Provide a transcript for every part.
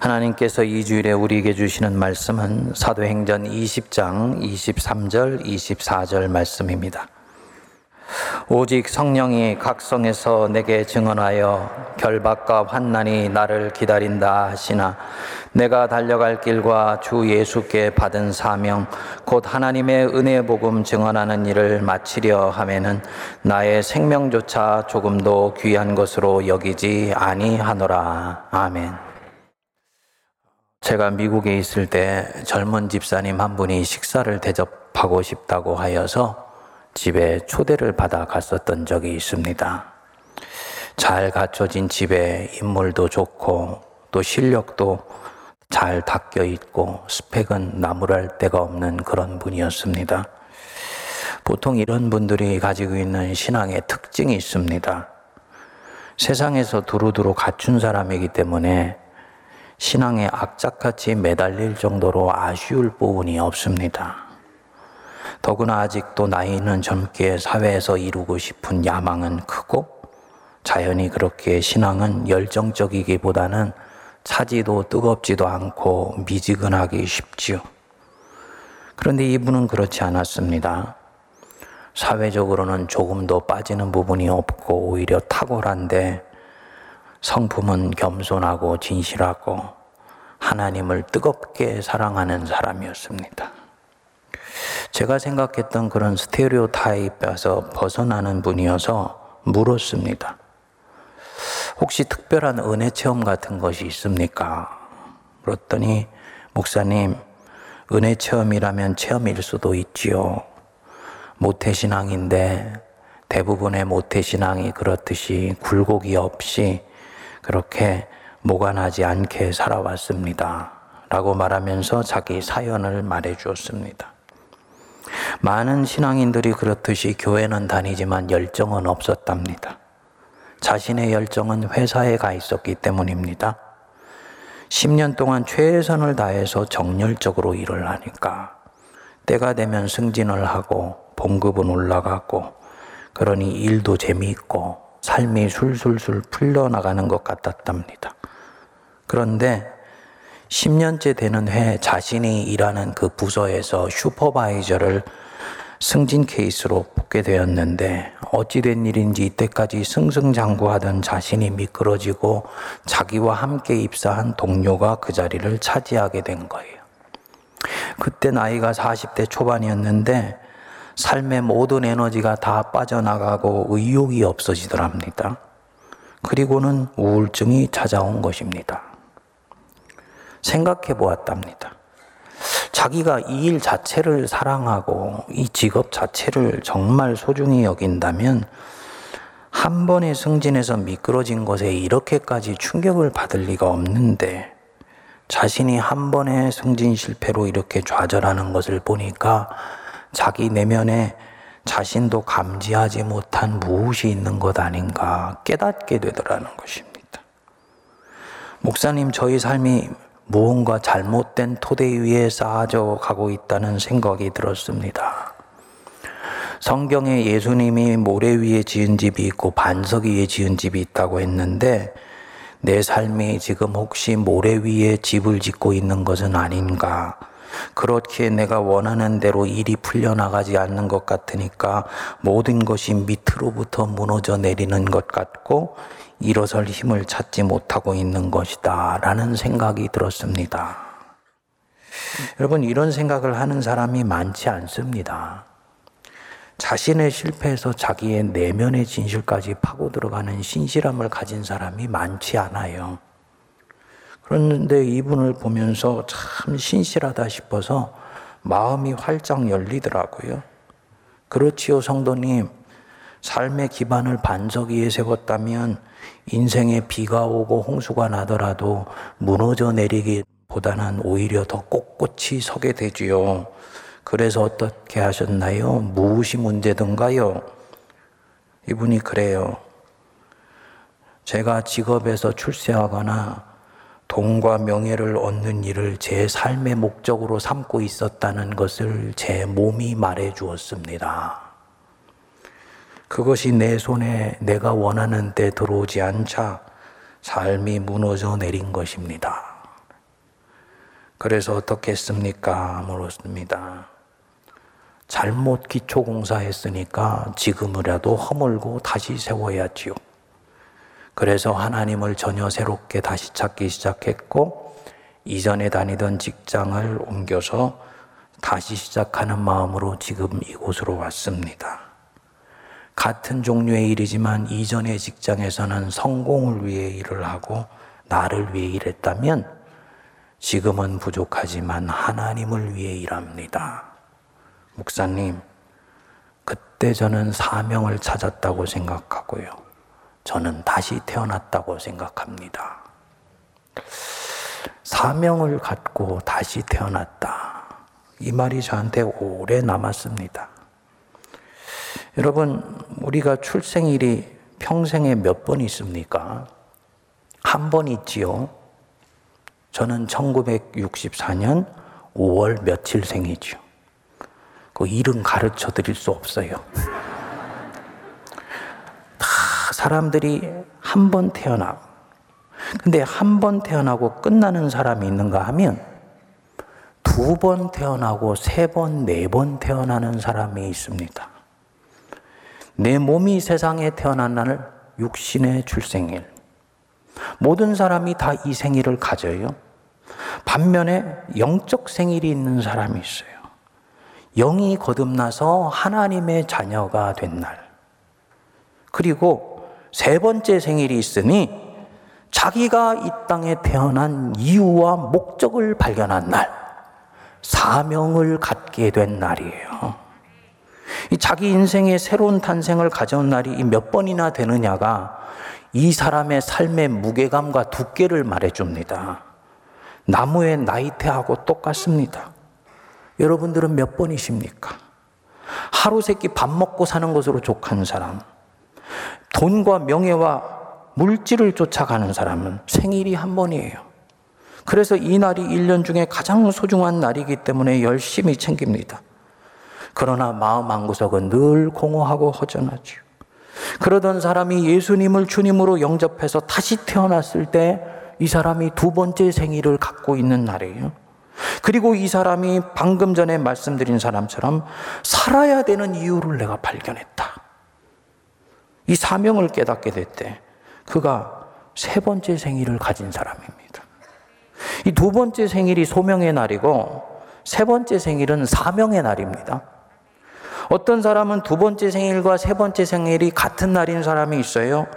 하나님께서 이 주일에 우리에게 주시는 말씀은 사도행전 20장 23절 24절 말씀입니다. 오직 성령이 각성에서 내게 증언하여 결박과 환난이 나를 기다린다 하시나 내가 달려갈 길과 주 예수께 받은 사명 곧 하나님의 은혜 복음 증언하는 일을 마치려 하면은 나의 생명조차 조금도 귀한 것으로 여기지 아니하노라 아멘. 제가 미국에 있을 때 젊은 집사님 한 분이 식사를 대접하고 싶다고 하여서 집에 초대를 받아 갔었던 적이 있습니다. 잘 갖춰진 집에 인물도 좋고 또 실력도 잘 닦여 있고 스펙은 나무랄 데가 없는 그런 분이었습니다. 보통 이런 분들이 가지고 있는 신앙의 특징이 있습니다. 세상에서 두루두루 갖춘 사람이기 때문에 신앙에 악착같이 매달릴 정도로 아쉬울 부분이 없습니다. 더구나 아직도 나이는 젊게 사회에서 이루고 싶은 야망은 크고 자연히 그렇게 신앙은 열정적이기보다는 차지도 뜨겁지도 않고 미지근하기 쉽지요. 그런데 이분은 그렇지 않았습니다. 사회적으로는 조금 더 빠지는 부분이 없고 오히려 탁월한데 성품은 겸손하고 진실하고 하나님을 뜨겁게 사랑하는 사람이었습니다. 제가 생각했던 그런 스테레오 타입에서 벗어나는 분이어서 물었습니다. 혹시 특별한 은혜 체험 같은 것이 있습니까? 물었더니 목사님 은혜 체험이라면 체험일 수도 있지요. 모태신앙인데 대부분의 모태신앙이 그렇듯이 굴곡이 없이 그렇게 모관하지 않게 살아왔습니다. 라고 말하면서 자기 사연을 말해 주었습니다. 많은 신앙인들이 그렇듯이 교회는 다니지만 열정은 없었답니다. 자신의 열정은 회사에 가 있었기 때문입니다. 10년 동안 최선을 다해서 정열적으로 일을 하니까 때가 되면 승진을 하고 봉급은 올라가고 그러니 일도 재미있고 삶이 술술술 풀려나가는 것 같았답니다. 그런데 10년째 되는 해 자신이 일하는 그 부서에서 슈퍼바이저를 승진 케이스로 뽑게 되었는데 어찌된 일인지 이때까지 승승장구하던 자신이 미끄러지고 자기와 함께 입사한 동료가 그 자리를 차지하게 된 거예요. 그때 나이가 40대 초반이었는데 삶의 모든 에너지가 다 빠져나가고 의욕이 없어지더랍니다. 그리고는 우울증이 찾아온 것입니다. 생각해 보았답니다. 자기가 이 일 자체를 사랑하고 이 직업 자체를 정말 소중히 여긴다면 한 번의 승진에서 미끄러진 것에 이렇게까지 충격을 받을 리가 없는데 자신이 한 번의 승진 실패로 이렇게 좌절하는 것을 보니까 자기 내면에 자신도 감지하지 못한 무엇이 있는 것 아닌가 깨닫게 되더라는 것입니다. 목사님, 저희 삶이 무언가 잘못된 토대 위에 쌓아져 가고 있다는 생각이 들었습니다. 성경에 예수님이 모래 위에 지은 집이 있고 반석 위에 지은 집이 있다고 했는데 내 삶이 지금 혹시 모래 위에 집을 짓고 있는 것은 아닌가? 그렇게 내가 원하는 대로 일이 풀려나가지 않는 것 같으니까 모든 것이 밑으로부터 무너져 내리는 것 같고 일어설 힘을 찾지 못하고 있는 것이다. 라는 생각이 들었습니다. 여러분, 이런 생각을 하는 사람이 많지 않습니다. 자신의 실패에서 자기의 내면의 진실까지 파고 들어가는 신실함을 가진 사람이 많지 않아요. 그런데 이분을 보면서 참 신실하다 싶어서 마음이 활짝 열리더라고요. 그렇지요, 성도님. 삶의 기반을 반석 위에 세웠다면 인생에 비가 오고 홍수가 나더라도 무너져 내리기보다는 오히려 더 꼿꼿이 서게 되지요. 그래서 어떻게 하셨나요? 무엇이 문제든가요? 이분이 그래요. 제가 직업에서 출세하거나 돈과 명예를 얻는 일을 제 삶의 목적으로 삼고 있었다는 것을 제 몸이 말해 주었습니다. 그것이 내 손에 내가 원하는 때 들어오지 않자 삶이 무너져 내린 것입니다. 그래서 어떻게 했습니까? 물었습니다. 잘못 기초공사했으니까 지금이라도 허물고 다시 세워야지요. 그래서 하나님을 전혀 새롭게 다시 찾기 시작했고, 이전에 다니던 직장을 옮겨서 다시 시작하는 마음으로 지금 이곳으로 왔습니다. 같은 종류의 일이지만 이전의 직장에서는 성공을 위해 일을 하고 나를 위해 일했다면 지금은 부족하지만 하나님을 위해 일합니다. 목사님, 그때 저는 사명을 찾았다고 생각하고요. 저는 다시 태어났다고 생각합니다. 사명을 갖고 다시 태어났다. 이 말이 저한테 오래 남았습니다. 여러분, 우리가 출생일이 평생에 몇 번 있습니까? 한 번 있지요. 저는 1964년 5월 며칠 생이죠. 그 일은 가르쳐 드릴 수 없어요. 다 사람들이 한 번 태어나. 근데 한 번 태어나고 끝나는 사람이 있는가 하면 두 번 태어나고 세 번, 네 번 태어나는 사람이 있습니다. 내 몸이 세상에 태어난 날 육신의 출생일. 모든 사람이 다 이 생일을 가져요. 반면에 영적 생일이 있는 사람이 있어요. 영이 거듭나서 하나님의 자녀가 된 날. 그리고 세 번째 생일이 있으니 자기가 이 땅에 태어난 이유와 목적을 발견한 날. 사명을 갖게 된 날이에요. 이 자기 인생의 새로운 탄생을 가져온 날이 몇 번이나 되느냐가 이 사람의 삶의 무게감과 두께를 말해줍니다. 나무의 나이테하고 똑같습니다. 여러분들은 몇 번이십니까? 하루 세끼 밥 먹고 사는 것으로 족한 사람, 돈과 명예와 물질을 쫓아가는 사람은 생일이 한 번이에요. 그래서 이 날이 1년 중에 가장 소중한 날이기 때문에 열심히 챙깁니다. 그러나 마음 한구석은 늘 공허하고 허전하죠. 그러던 사람이 예수님을 주님으로 영접해서 다시 태어났을 때 이 사람이 두 번째 생일을 갖고 있는 날이에요. 그리고 이 사람이 방금 전에 말씀드린 사람처럼 살아야 되는 이유를 내가 발견했다. 이 사명을 깨닫게 됐대. 그가 세 번째 생일을 가진 사람입니다. 이 두 번째 생일이 소명의 날이고 세 번째 생일은 사명의 날입니다. 어떤 사람은 두 번째 생일과 세 번째 생일이 같은 날인 사람이 있어요.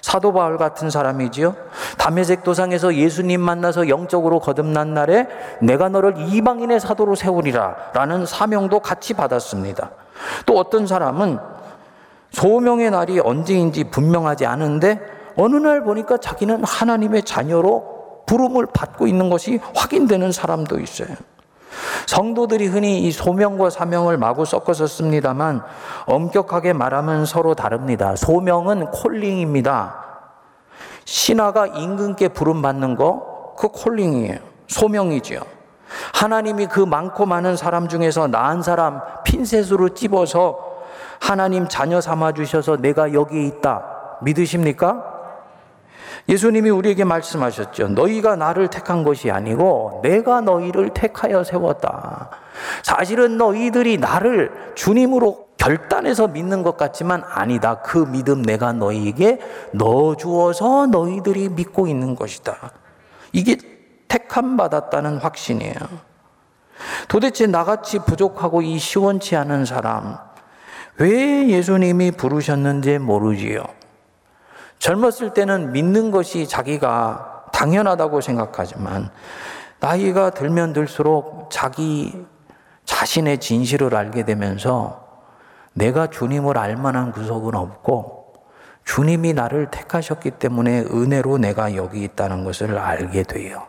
사도 바울 같은 사람이지요. 담에색 도상에서 예수님 만나서 영적으로 거듭난 날에 내가 너를 이방인의 사도로 세우리라 라는 사명도 같이 받았습니다. 또 어떤 사람은 소명의 날이 언제인지 분명하지 않은데 어느 날 보니까 자기는 하나님의 자녀로 부름을 받고 있는 것이 확인되는 사람도 있어요. 성도들이 흔히 이 소명과 사명을 마구 섞어서 씁니다만 엄격하게 말하면 서로 다릅니다. 소명은 콜링입니다. 신하가 임금께 부름 받는 거, 그 콜링이에요. 소명이지요. 하나님이 그 많고 많은 사람 중에서 나은 사람 핀셋으로 찝어서 하나님 자녀 삼아 주셔서 내가 여기 있다. 믿으십니까? 예수님이 우리에게 말씀하셨죠. 너희가 나를 택한 것이 아니고 내가 너희를 택하여 세웠다. 사실은 너희들이 나를 주님으로 결단해서 믿는 것 같지만 아니다. 그 믿음 내가 너희에게 넣어 주어서 너희들이 믿고 있는 것이다. 이게 택함 받았다는 확신이에요. 도대체 나같이 부족하고 이 시원치 않은 사람, 왜 예수님이 부르셨는지 모르지요. 젊었을 때는 믿는 것이 자기가 당연하다고 생각하지만 나이가 들면 들수록 자기 자신의 진실을 알게 되면서 내가 주님을 알 만한 구석은 없고 주님이 나를 택하셨기 때문에 은혜로 내가 여기 있다는 것을 알게 돼요.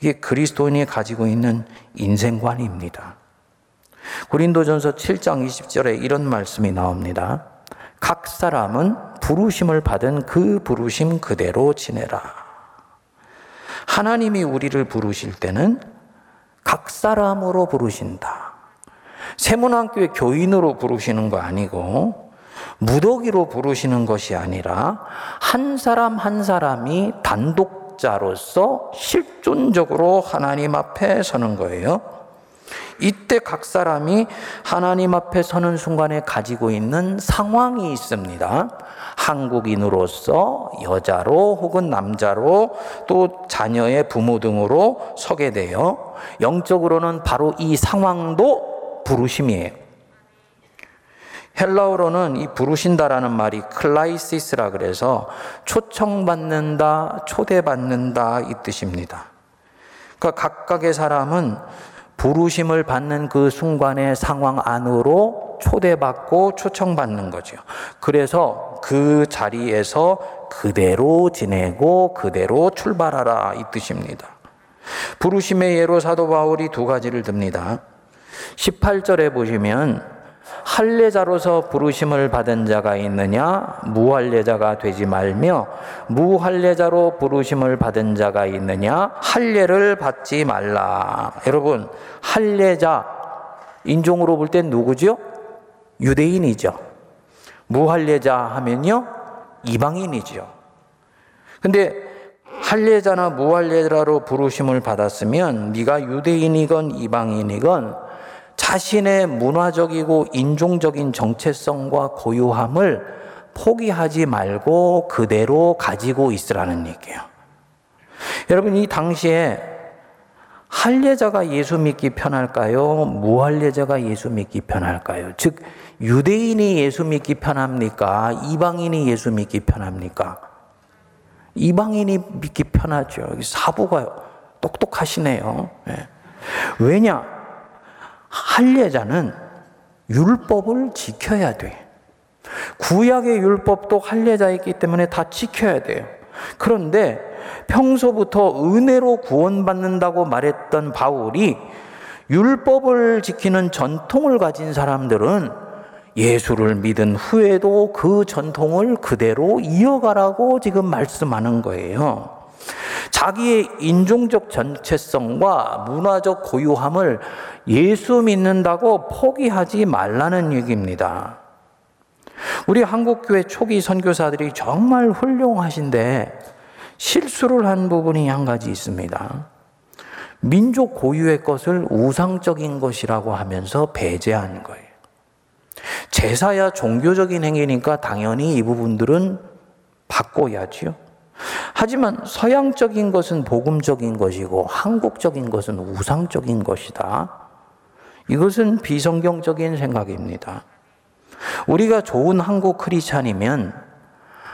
이게 그리스도인이 가지고 있는 인생관입니다. 고린도전서 7장 20절에 이런 말씀이 나옵니다. 각 사람은 부르심을 받은 그 부르심 그대로 지내라. 하나님이 우리를 부르실 때는 각 사람으로 부르신다. 세문학교의 교인으로 부르시는 거 아니고 무더기로 부르시는 것이 아니라 한 사람 한 사람이 단독 자로서 실존적으로 하나님 앞에 서는 거예요. 이때 각 사람이 하나님 앞에 서는 순간에 가지고 있는 상황이 있습니다. 한국인으로서 여자로 혹은 남자로 또 자녀의 부모 등으로 서게 되어 영적으로는 바로 이 상황도 부르심이에요. 헬라어로는 이 부르신다라는 말이 클라이시스라 그래서 초청받는다, 초대받는다 이 뜻입니다. 그러니까 각각의 사람은 부르심을 받는 그 순간의 상황 안으로 초대받고 초청받는 거죠. 그래서 그 자리에서 그대로 지내고 그대로 출발하라 이 뜻입니다. 부르심의 예로 사도 바울이 두 가지를 듭니다. 18절에 보시면 할례자로서 부르심을 받은 자가 있느냐 무할례자가 되지 말며 무할례자로 부르심을 받은 자가 있느냐 할례를 받지 말라. 여러분 할례자 인종으로 볼 땐 누구죠? 유대인이죠. 무할례자 하면요 이방인이죠. 근데 할례자나 무할례자로 부르심을 받았으면 네가 유대인이건 이방인이건 자신의 문화적이고 인종적인 정체성과 고유함을 포기하지 말고 그대로 가지고 있으라는 얘기예요. 여러분 이 당시에 할례자가 예수 믿기 편할까요? 무할례자가 예수 믿기 편할까요? 즉 유대인이 예수 믿기 편합니까? 이방인이 예수 믿기 편합니까? 이방인이 믿기 편하죠. 사부가 똑똑하시네요. 네. 왜냐? 할례자는 율법을 지켜야 돼. 구약의 율법도 할례자있기 때문에 다 지켜야 돼요. 그런데 평소부터 은혜로 구원받는다고 말했던 바울이 율법을 지키는 전통을 가진 사람들은 예수를 믿은 후에도 그 전통을 그대로 이어가라고 지금 말씀하는 거예요. 자기의 인종적 전체성과 문화적 고유함을 예수 믿는다고 포기하지 말라는 얘기입니다. 우리 한국교회 초기 선교사들이 정말 훌륭하신데 실수를 한 부분이 한 가지 있습니다. 민족 고유의 것을 우상적인 것이라고 하면서 배제한 거예요. 제사야 종교적인 행위니까 당연히 이 부분들은 바꿔야지요. 하지만 서양적인 것은 복음적인 것이고 한국적인 것은 우상적인 것이다. 이것은 비성경적인 생각입니다. 우리가 좋은 한국 크리스찬이면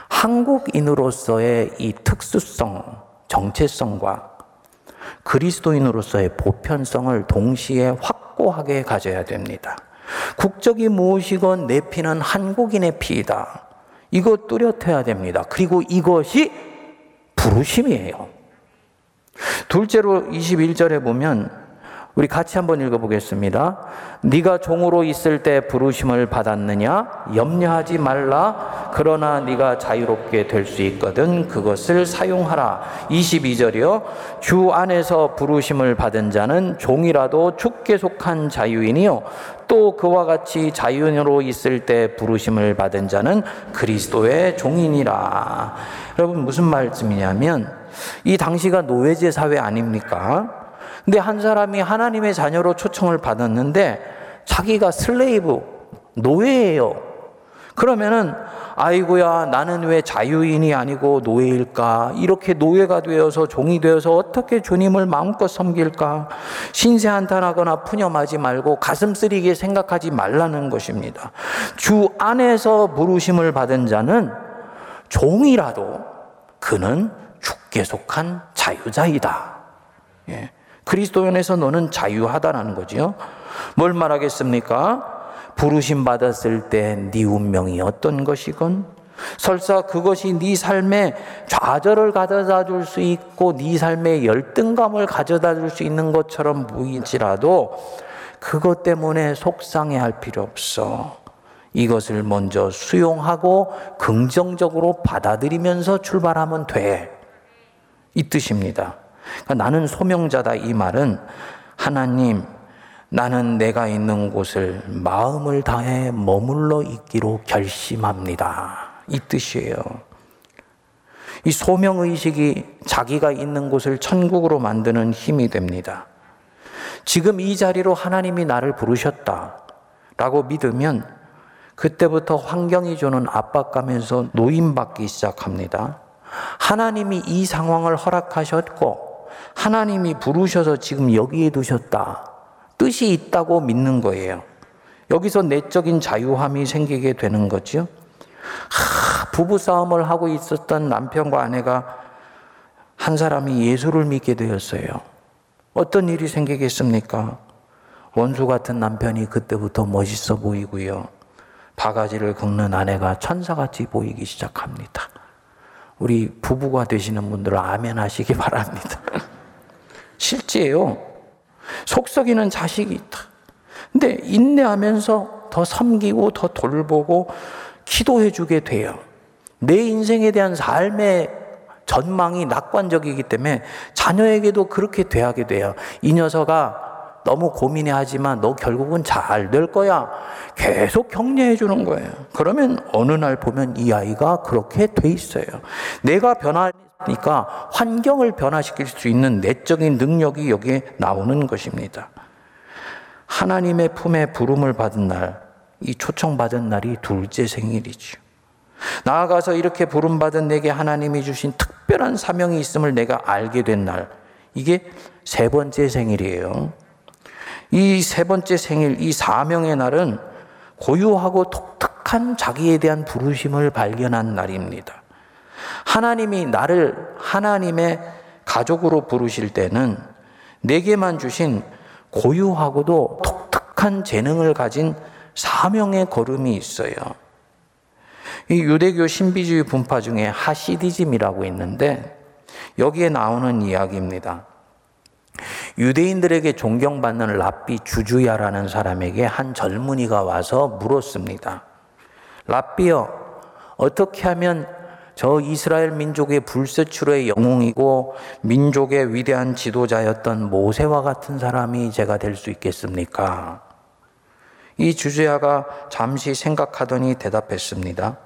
한국인으로서의 이 특수성, 정체성과 그리스도인으로서의 보편성을 동시에 확고하게 가져야 됩니다. 국적이 무엇이건 내 피는 한국인의 피이다. 이거 뚜렷해야 됩니다. 그리고 이것이 부르심이에요. 둘째로 21절에 보면 우리 같이 한번 읽어보겠습니다. 네가 종으로 있을 때 부르심을 받았느냐? 염려하지 말라. 그러나 네가 자유롭게 될 수 있거든. 그것을 사용하라. 22절이요. 주 안에서 부르심을 받은 자는 종이라도 죽게 속한 자유인이요. 또 그와 같이 자유인으로 있을 때 부르심을 받은 자는 그리스도의 종인이라. 여러분 무슨 말씀이냐면 이 당시가 노예제 사회 아닙니까? 근데 한 사람이 하나님의 자녀로 초청을 받았는데 자기가 슬레이브, 노예예요. 그러면은 아이고야 나는 왜 자유인이 아니고 노예일까? 이렇게 노예가 되어서 종이 되어서 어떻게 주님을 마음껏 섬길까? 신세 한탄하거나 푸념하지 말고 가슴 쓰리게 생각하지 말라는 것입니다. 주 안에서 부르심을 받은 자는 종이라도 그는 죽게 속한 자유자이다. 예. 그리스도인에서 너는 자유하다라는 거지요. 뭘 말하겠습니까? 부르심 받았을 때 네 운명이 어떤 것이건 설사 그것이 네 삶에 좌절을 가져다 줄 수 있고 네 삶에 열등감을 가져다 줄 수 있는 것처럼 보이지라도 그것 때문에 속상해 할 필요 없어. 이것을 먼저 수용하고 긍정적으로 받아들이면서 출발하면 돼. 이 뜻입니다. 그러니까 나는 소명자다 이 말은 하나님 나는 내가 있는 곳을 마음을 다해 머물러 있기로 결심합니다. 이 뜻이에요. 이 소명의식이 자기가 있는 곳을 천국으로 만드는 힘이 됩니다. 지금 이 자리로 하나님이 나를 부르셨다. 라고 믿으면 그때부터 환경이 주는 압박감에서 노임받기 시작합니다. 하나님이 이 상황을 허락하셨고, 하나님이 부르셔서 지금 여기에 두셨다. 뜻이 있다고 믿는 거예요. 여기서 내적인 자유함이 생기게 되는 거죠. 하, 부부싸움을 하고 있었던 남편과 아내가 한 사람이 예수를 믿게 되었어요. 어떤 일이 생기겠습니까? 원수 같은 남편이 그때부터 멋있어 보이고요. 바가지를 긁는 아내가 천사같이 보이기 시작합니다. 우리 부부가 되시는 분들은 아멘 하시기 바랍니다. 실제요. 속썩이는 자식이 있다. 근데 인내하면서 더 섬기고 더 돌보고 기도해 주게 돼요. 내 인생에 대한 삶의 전망이 낙관적이기 때문에 자녀에게도 그렇게 돼야게 돼요. 이 녀석아 너무 고민해 하지만 너 결국은 잘 될 거야. 계속 격려해 주는 거예요. 그러면 어느 날 보면 이 아이가 그렇게 돼 있어요. 내가 변하니까 환경을 변화시킬 수 있는 내적인 능력이 여기에 나오는 것입니다. 하나님의 품에 부름을 받은 날, 이 초청받은 날이 둘째 생일이죠. 나아가서 이렇게 부름받은 내게 하나님이 주신 특별한 사명이 있음을 내가 알게 된 날, 이게 세 번째 생일이에요. 이 세 번째 생일, 이 사명의 날은 고유하고 독특한 자기에 대한 부르심을 발견한 날입니다. 하나님이 나를 하나님의 가족으로 부르실 때는 내게만 주신 고유하고도 독특한 재능을 가진 사명의 걸음이 있어요. 이 유대교 신비주의 분파 중에 하시디즘이라고 있는데 여기에 나오는 이야기입니다. 유대인들에게 존경받는 랍비 주주야라는 사람에게 한 젊은이가 와서 물었습니다. 랍비여, 어떻게 하면 저 이스라엘 민족의 불세출의 영웅이고 민족의 위대한 지도자였던 모세와 같은 사람이 제가 될 수 있겠습니까? 이 주제아가 잠시 생각하더니 대답했습니다.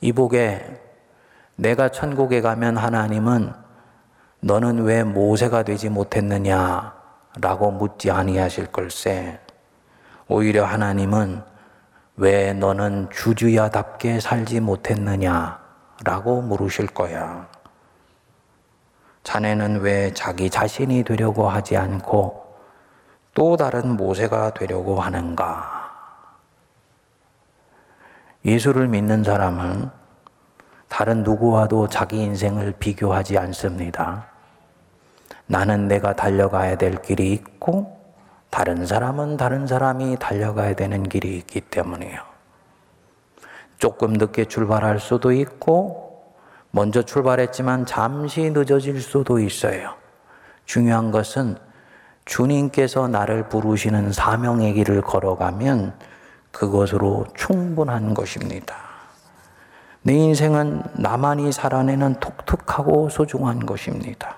이복에 내가 천국에 가면 하나님은 너는 왜 모세가 되지 못했느냐? 라고 묻지 아니하실 걸세. 오히려 하나님은 왜 너는 주주야답게 살지 못했느냐? 라고 물으실 거야. 자네는 왜 자기 자신이 되려고 하지 않고 또 다른 모세가 되려고 하는가? 예수를 믿는 사람은 다른 누구와도 자기 인생을 비교하지 않습니다. 나는 내가 달려가야 될 길이 있고, 다른 사람은 다른 사람이 달려가야 되는 길이 있기 때문이에요. 조금 늦게 출발할 수도 있고, 먼저 출발했지만 잠시 늦어질 수도 있어요. 중요한 것은 주님께서 나를 부르시는 사명의 길을 걸어가면 그것으로 충분한 것입니다. 내 인생은 나만이 살아내는 독특하고 소중한 것입니다.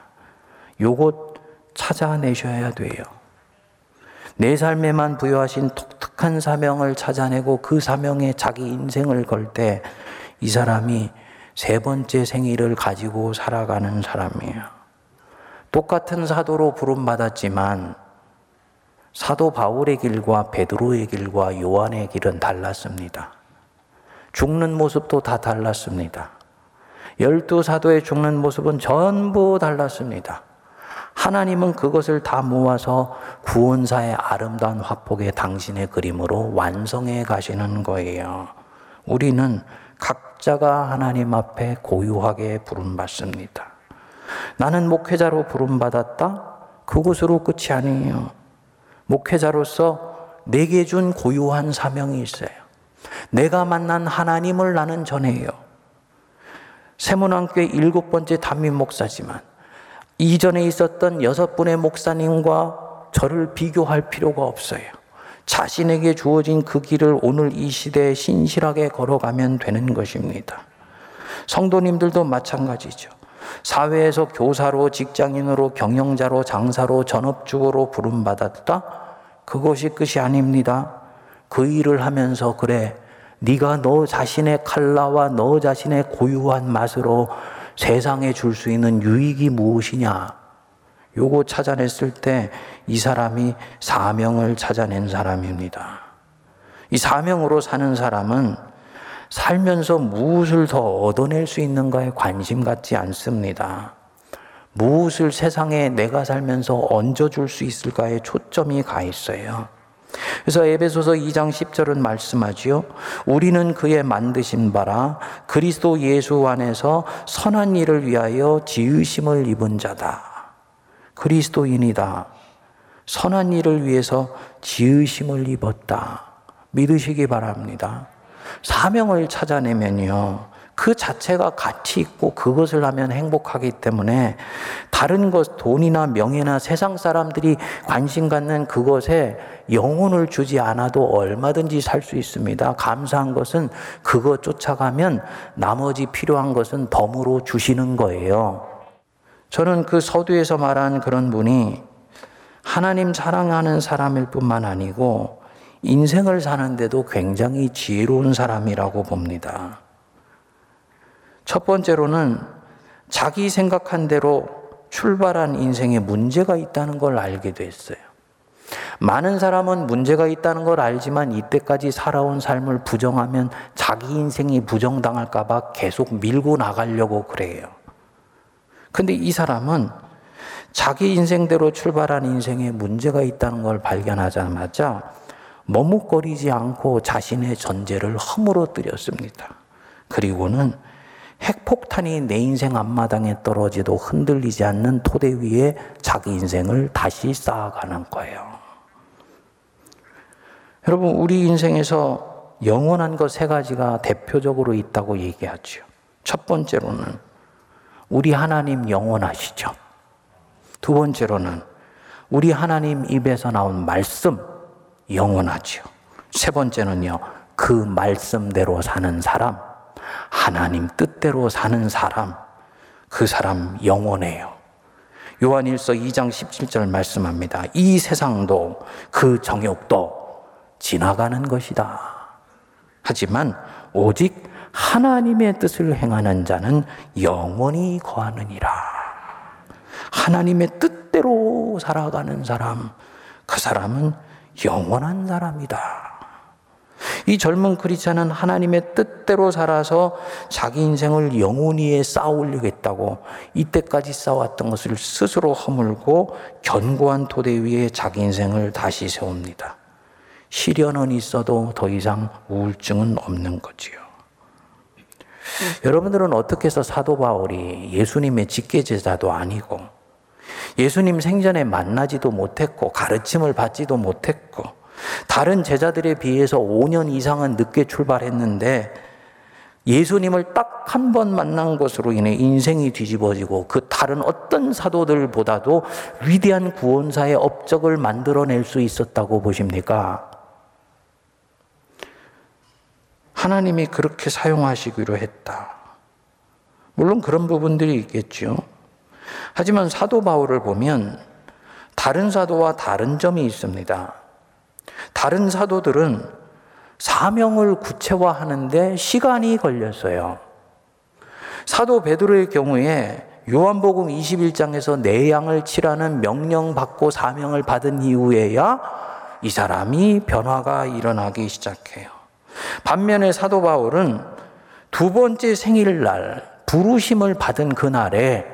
요것 찾아내셔야 돼요. 내 삶에만 부여하신 독특한 사명을 찾아내고 그 사명에 자기 인생을 걸 때 이 사람이 세 번째 생일을 가지고 살아가는 사람이에요. 똑같은 사도로 부름받았지만 사도 바울의 길과 베드로의 길과 요한의 길은 달랐습니다. 죽는 모습도 다 달랐습니다. 열두 사도의 죽는 모습은 전부 달랐습니다. 하나님은 그것을 다 모아서 구원사의 아름다운 화폭에 당신의 그림으로 완성해 가시는 거예요. 우리는 각자가 하나님 앞에 고유하게 부름받습니다. 나는 목회자로 부름받았다? 그것으로 끝이 아니에요. 목회자로서 내게 준 고유한 사명이 있어요. 내가 만난 하나님을 나는 전해요. 세문안교회 일곱 번째 담임 목사지만 이전에 있었던 여섯 분의 목사님과 저를 비교할 필요가 없어요. 자신에게 주어진 그 길을 오늘 이 시대에 신실하게 걸어가면 되는 것입니다. 성도님들도 마찬가지죠. 사회에서 교사로, 직장인으로, 경영자로, 장사로, 전업주로 부름받았다? 그것이 끝이 아닙니다. 그 일을 하면서 그래, 네가 너 자신의 칼라와 너 자신의 고유한 맛으로 세상에 줄 수 있는 유익이 무엇이냐? 요거 찾아냈을 때 이 사람이 사명을 찾아낸 사람입니다. 이 사명으로 사는 사람은 살면서 무엇을 더 얻어낼 수 있는가에 관심 갖지 않습니다. 무엇을 세상에 내가 살면서 얹어줄 수 있을까에 초점이 가 있어요. 그래서 에베소서 2장 10절은 말씀하지요. 우리는 그의 만드신 바라 그리스도 예수 안에서 선한 일을 위하여 지으심을 입은 자다. 그리스도인이다. 선한 일을 위해서 지으심을 입었다. 믿으시기 바랍니다. 사명을 찾아내면요. 그 자체가 가치 있고 그것을 하면 행복하기 때문에 다른 것, 돈이나 명예나 세상 사람들이 관심 갖는 그것에 영혼을 주지 않아도 얼마든지 살 수 있습니다. 감사한 것은 그것 쫓아가면 나머지 필요한 것은 덤으로 주시는 거예요. 저는 그 서두에서 말한 그런 분이 하나님 사랑하는 사람일 뿐만 아니고 인생을 사는데도 굉장히 지혜로운 사람이라고 봅니다. 첫 번째로는 자기 생각한 대로 출발한 인생에 문제가 있다는 걸 알게 됐어요. 많은 사람은 문제가 있다는 걸 알지만 이때까지 살아온 삶을 부정하면 자기 인생이 부정당할까봐 계속 밀고 나가려고 그래요. 근데 이 사람은 자기 인생대로 출발한 인생에 문제가 있다는 걸 발견하자마자 머뭇거리지 않고 자신의 전제를 허물어뜨렸습니다. 그리고는 핵폭탄이 내 인생 앞마당에 떨어지도 흔들리지 않는 토대 위에 자기 인생을 다시 쌓아가는 거예요. 여러분, 우리 인생에서 영원한 것 세 가지가 대표적으로 있다고 얘기하죠. 첫 번째로는 우리 하나님 영원하시죠. 두 번째로는 우리 하나님 입에서 나온 말씀 영원하죠. 세 번째는요, 그 말씀대로 사는 사람. 하나님 뜻대로 사는 사람, 그 사람 영원해요. 요한일서 2장 17절 말씀합니다. 이 세상도 그 정욕도 지나가는 것이다. 하지만 오직 하나님의 뜻을 행하는 자는 영원히 거하느니라. 하나님의 뜻대로 살아가는 사람, 그 사람은 영원한 사람이다. 이 젊은 크리스찬은 하나님의 뜻대로 살아서 자기 인생을 영원히에 쌓아올리겠다고 이때까지 쌓아왔던 것을 스스로 허물고 견고한 토대 위에 자기 인생을 다시 세웁니다. 시련은 있어도 더 이상 우울증은 없는 거지요. 여러분들은 어떻게 해서 사도 바울이 예수님의 직계제자도 아니고 예수님 생전에 만나지도 못했고 가르침을 받지도 못했고 다른 제자들에 비해서 5년 이상은 늦게 출발했는데 예수님을 딱 한 번 만난 것으로 인해 인생이 뒤집어지고 그 다른 어떤 사도들보다도 위대한 구원사의 업적을 만들어낼 수 있었다고 보십니까? 하나님이 그렇게 사용하시기로 했다. 물론 그런 부분들이 있겠죠. 하지만 사도 바울을 보면 다른 사도와 다른 점이 있습니다. 다른 사도들은 사명을 구체화하는데 시간이 걸렸어요. 사도 베드로의 경우에 요한복음 21장에서 내 양을 치라는 명령 받고 사명을 받은 이후에야 이 사람이 변화가 일어나기 시작해요. 반면에 사도 바울은 두 번째 생일날 부르심을 받은 그날에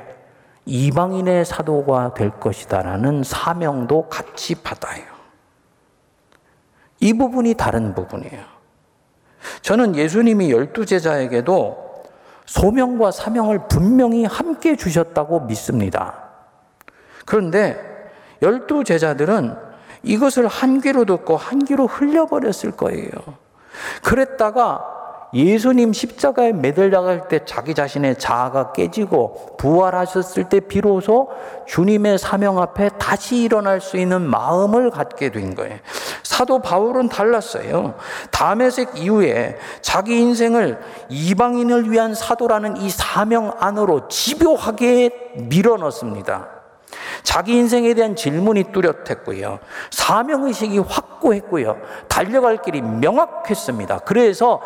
이방인의 사도가 될 것이다라는 사명도 같이 받아요. 이 부분이 다른 부분이에요. 저는 예수님이 열두 제자에게도 소명과 사명을 분명히 함께 주셨다고 믿습니다. 그런데 열두 제자들은 이것을 한 귀로 듣고 한 귀로 흘려버렸을 거예요. 그랬다가 예수님 십자가에 매달려갈 때 자기 자신의 자아가 깨지고 부활하셨을 때 비로소 주님의 사명 앞에 다시 일어날 수 있는 마음을 갖게 된 거예요. 사도 바울은 달랐어요. 다메섹 이후에 자기 인생을 이방인을 위한 사도라는 이 사명 안으로 집요하게 밀어넣습니다. 자기 인생에 대한 질문이 뚜렷했고요. 사명의식이 확고했고요. 달려갈 길이 명확했습니다. 그래서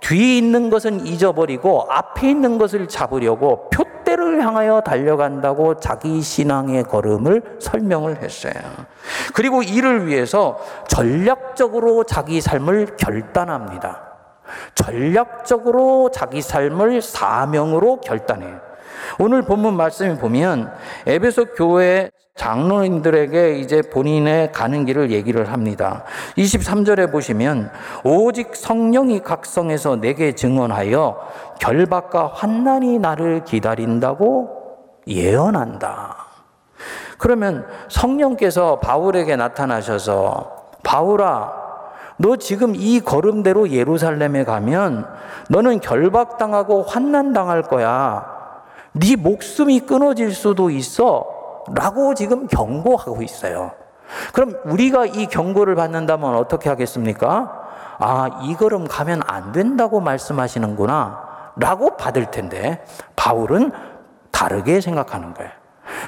뒤에 있는 것은 잊어버리고 앞에 있는 것을 잡으려고 표대를 향하여 달려간다고 자기 신앙의 걸음을 설명을 했어요. 그리고 이를 위해서 전략적으로 자기 삶을 결단합니다. 전략적으로 자기 삶을 사명으로 결단해요. 오늘 본문 말씀에 보면 에베소 교회 장로인들에게 이제 본인의 가는 길을 얘기를 합니다. 23절에 보시면 오직 성령이 각성해서 내게 증언하여 결박과 환난이 나를 기다린다고 예언한다. 그러면 성령께서 바울에게 나타나셔서 바울아 너 지금 이 걸음대로 예루살렘에 가면 너는 결박당하고 환난당할 거야. 네 목숨이 끊어질 수도 있어. 라고 지금 경고하고 있어요. 그럼 우리가 이 경고를 받는다면 어떻게 하겠습니까? 아, 이 걸음 가면 안 된다고 말씀하시는구나. 라고 받을 텐데, 바울은 다르게 생각하는 거예요.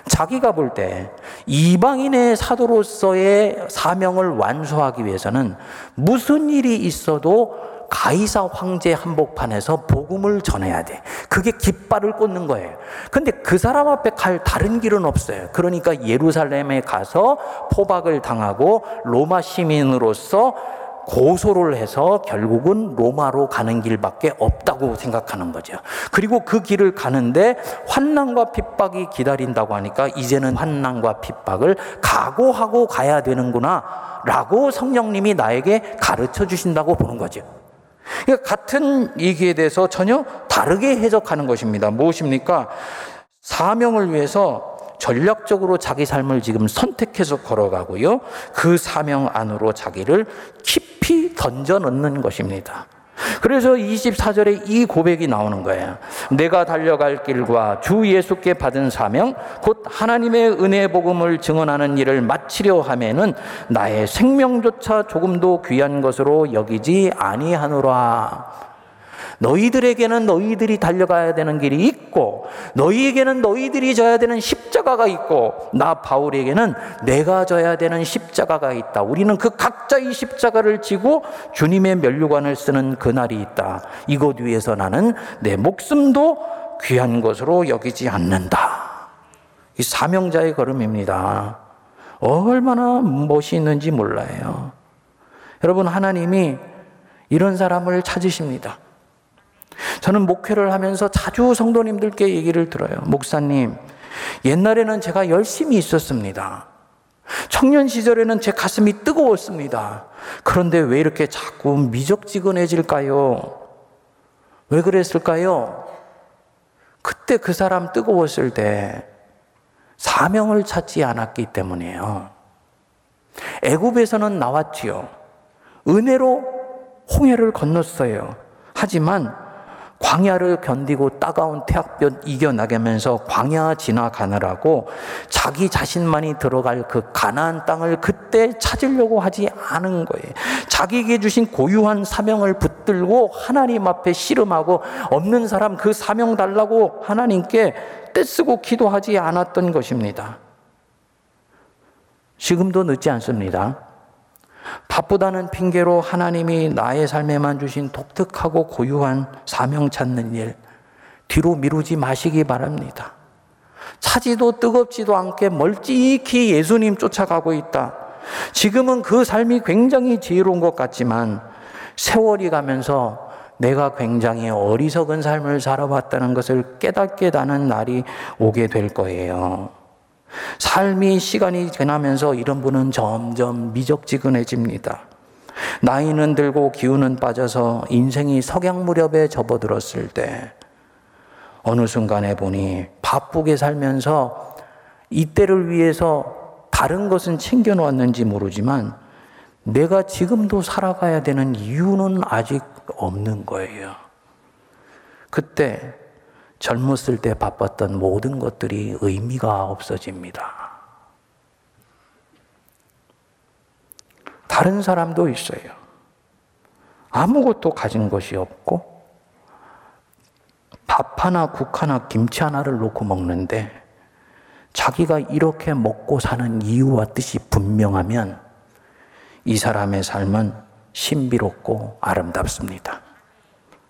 자기가 볼 때 이방인의 사도로서의 사명을 완수하기 위해서는 무슨 일이 있어도 가이사 황제 한복판에서 복음을 전해야 돼. 그게 깃발을 꽂는 거예요. 근데 그 사람 앞에 갈 다른 길은 없어요. 그러니까 예루살렘에 가서 포박을 당하고 로마 시민으로서 고소를 해서 결국은 로마로 가는 길밖에 없다고 생각하는 거죠. 그리고 그 길을 가는데 환난과 핍박이 기다린다고 하니까 이제는 환난과 핍박을 각오하고 가야 되는구나 라고 성령님이 나에게 가르쳐 주신다고 보는 거죠. 그러니까 같은 얘기에 대해서 전혀 다르게 해석하는 것입니다. 무엇입니까? 사명을 위해서 전략적으로 자기 삶을 지금 선택해서 걸어가고요. 그 사명 안으로 자기를 깊이 던져 넣는 것입니다. 그래서 24절에 이 고백이 나오는 거예요. 내가 달려갈 길과 주 예수께 받은 사명, 곧 하나님의 은혜 복음을 증언하는 일을 마치려 하면은 나의 생명조차 조금도 귀한 것으로 여기지 아니하노라. 너희들에게는 너희들이 달려가야 되는 길이 있고 너희에게는 너희들이 져야 되는 십자가가 있고 나 바울에게는 내가 져야 되는 십자가가 있다. 우리는 그 각자의 십자가를 지고 주님의 면류관을 쓰는 그날이 있다. 이곳 위에서 나는 내 목숨도 귀한 것으로 여기지 않는다. 이 사명자의 걸음입니다. 얼마나 멋이 있는지 몰라요. 여러분, 하나님이 이런 사람을 찾으십니다. 저는 목회를 하면서 자주 성도님들께 얘기를 들어요. 목사님, 옛날에는 제가 열심히 있었습니다. 청년 시절에는 제 가슴이 뜨거웠습니다. 그런데 왜 이렇게 자꾸 미적지근해질까요? 왜 그랬을까요? 그때 그 사람 뜨거웠을 때 사명을 찾지 않았기 때문이에요. 애굽에서는 나왔지요. 은혜로 홍해를 건넜어요. 하지만 광야를 견디고 따가운 태학볕 이겨나가면서 광야 지나가느라고 자기 자신만이 들어갈 그 가나안 땅을 그때 찾으려고 하지 않은 거예요. 자기에게 주신 고유한 사명을 붙들고 하나님 앞에 씨름하고 없는 사람 그 사명 달라고 하나님께 떼쓰고 기도하지 않았던 것입니다. 지금도 늦지 않습니다. 바쁘다는 핑계로 하나님이 나의 삶에만 주신 독특하고 고유한 사명 찾는 일, 뒤로 미루지 마시기 바랍니다. 차지도 뜨겁지도 않게 멀찍이 예수님 쫓아가고 있다. 지금은 그 삶이 굉장히 지혜로운 것 같지만 세월이 가면서 내가 굉장히 어리석은 삶을 살아왔다는 것을 깨닫게 되는 날이 오게 될 거예요. 삶이 시간이 지나면서 이런 분은 점점 미적지근해집니다. 나이는 들고 기운은 빠져서 인생이 석양 무렵에 접어들었을 때 어느 순간에 보니 바쁘게 살면서 이때를 위해서 다른 것은 챙겨놓았는지 모르지만 내가 지금도 살아가야 되는 이유는 아직 없는 거예요. 그때 젊었을 때 바빴던 모든 것들이 의미가 없어집니다. 다른 사람도 있어요. 아무것도 가진 것이 없고, 밥 하나, 국 하나, 김치 하나를 놓고 먹는데, 자기가 이렇게 먹고 사는 이유와 뜻이 분명하면, 이 사람의 삶은 신비롭고 아름답습니다.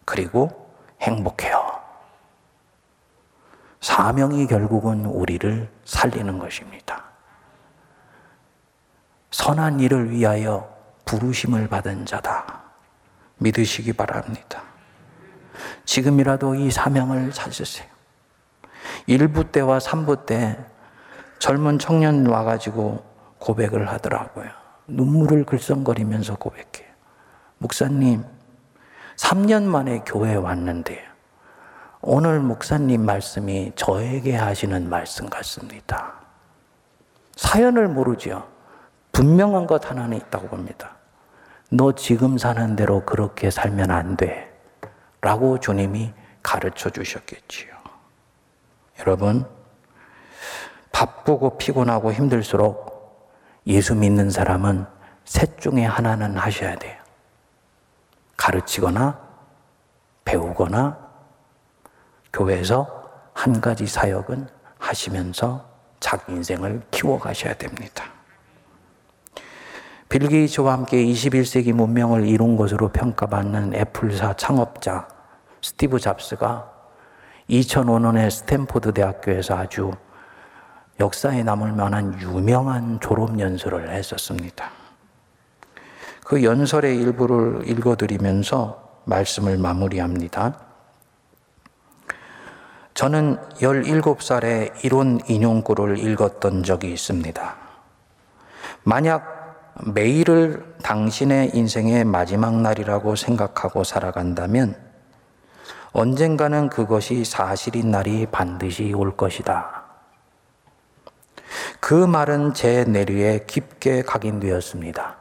그리고 행복해요. 사명이 결국은 우리를 살리는 것입니다. 선한 일을 위하여 부르심을 받은 자다. 믿으시기 바랍니다. 지금이라도 이 사명을 찾으세요. 1부 때와 3부 때 젊은 청년 와가지고 고백을 하더라고요. 눈물을 글썽거리면서 고백해요. 목사님, 3년 만에 교회에 왔는데 오늘 목사님 말씀이 저에게 하시는 말씀 같습니다. 사연을 모르죠. 분명한 것 하나는 있다고 봅니다. 너 지금 사는 대로 그렇게 살면 안 돼. 라고 주님이 가르쳐 주셨겠지요. 여러분, 바쁘고 피곤하고 힘들수록 예수 믿는 사람은 셋 중에 하나는 하셔야 돼요. 가르치거나 배우거나 교회에서 한 가지 사역은 하시면서 자기 인생을 키워가셔야 됩니다. 빌 게이츠와 함께 21세기 문명을 이룬 것으로 평가받는 애플사 창업자 스티브 잡스가 2005년에 스탠포드 대학교에서 아주 역사에 남을 만한 유명한 졸업 연설을 했었습니다. 그 연설의 일부를 읽어드리면서 말씀을 마무리합니다. 저는 17살에 이론 인용구를 읽었던 적이 있습니다. 만약 매일을 당신의 인생의 마지막 날이라고 생각하고 살아간다면 언젠가는 그것이 사실인 날이 반드시 올 것이다. 그 말은 제 내류에 깊게 각인되었습니다.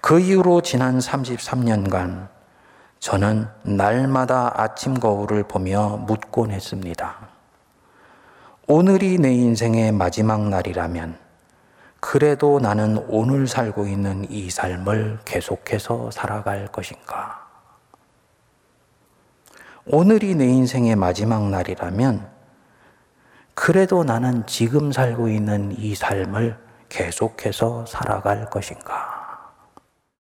그 이후로 지난 33년간 저는 날마다 아침 거울을 보며 묻곤 했습니다. 오늘이 내 인생의 마지막 날이라면 그래도 나는 오늘 살고 있는 이 삶을 계속해서 살아갈 것인가? 오늘이 내 인생의 마지막 날이라면 그래도 나는 지금 살고 있는 이 삶을 계속해서 살아갈 것인가?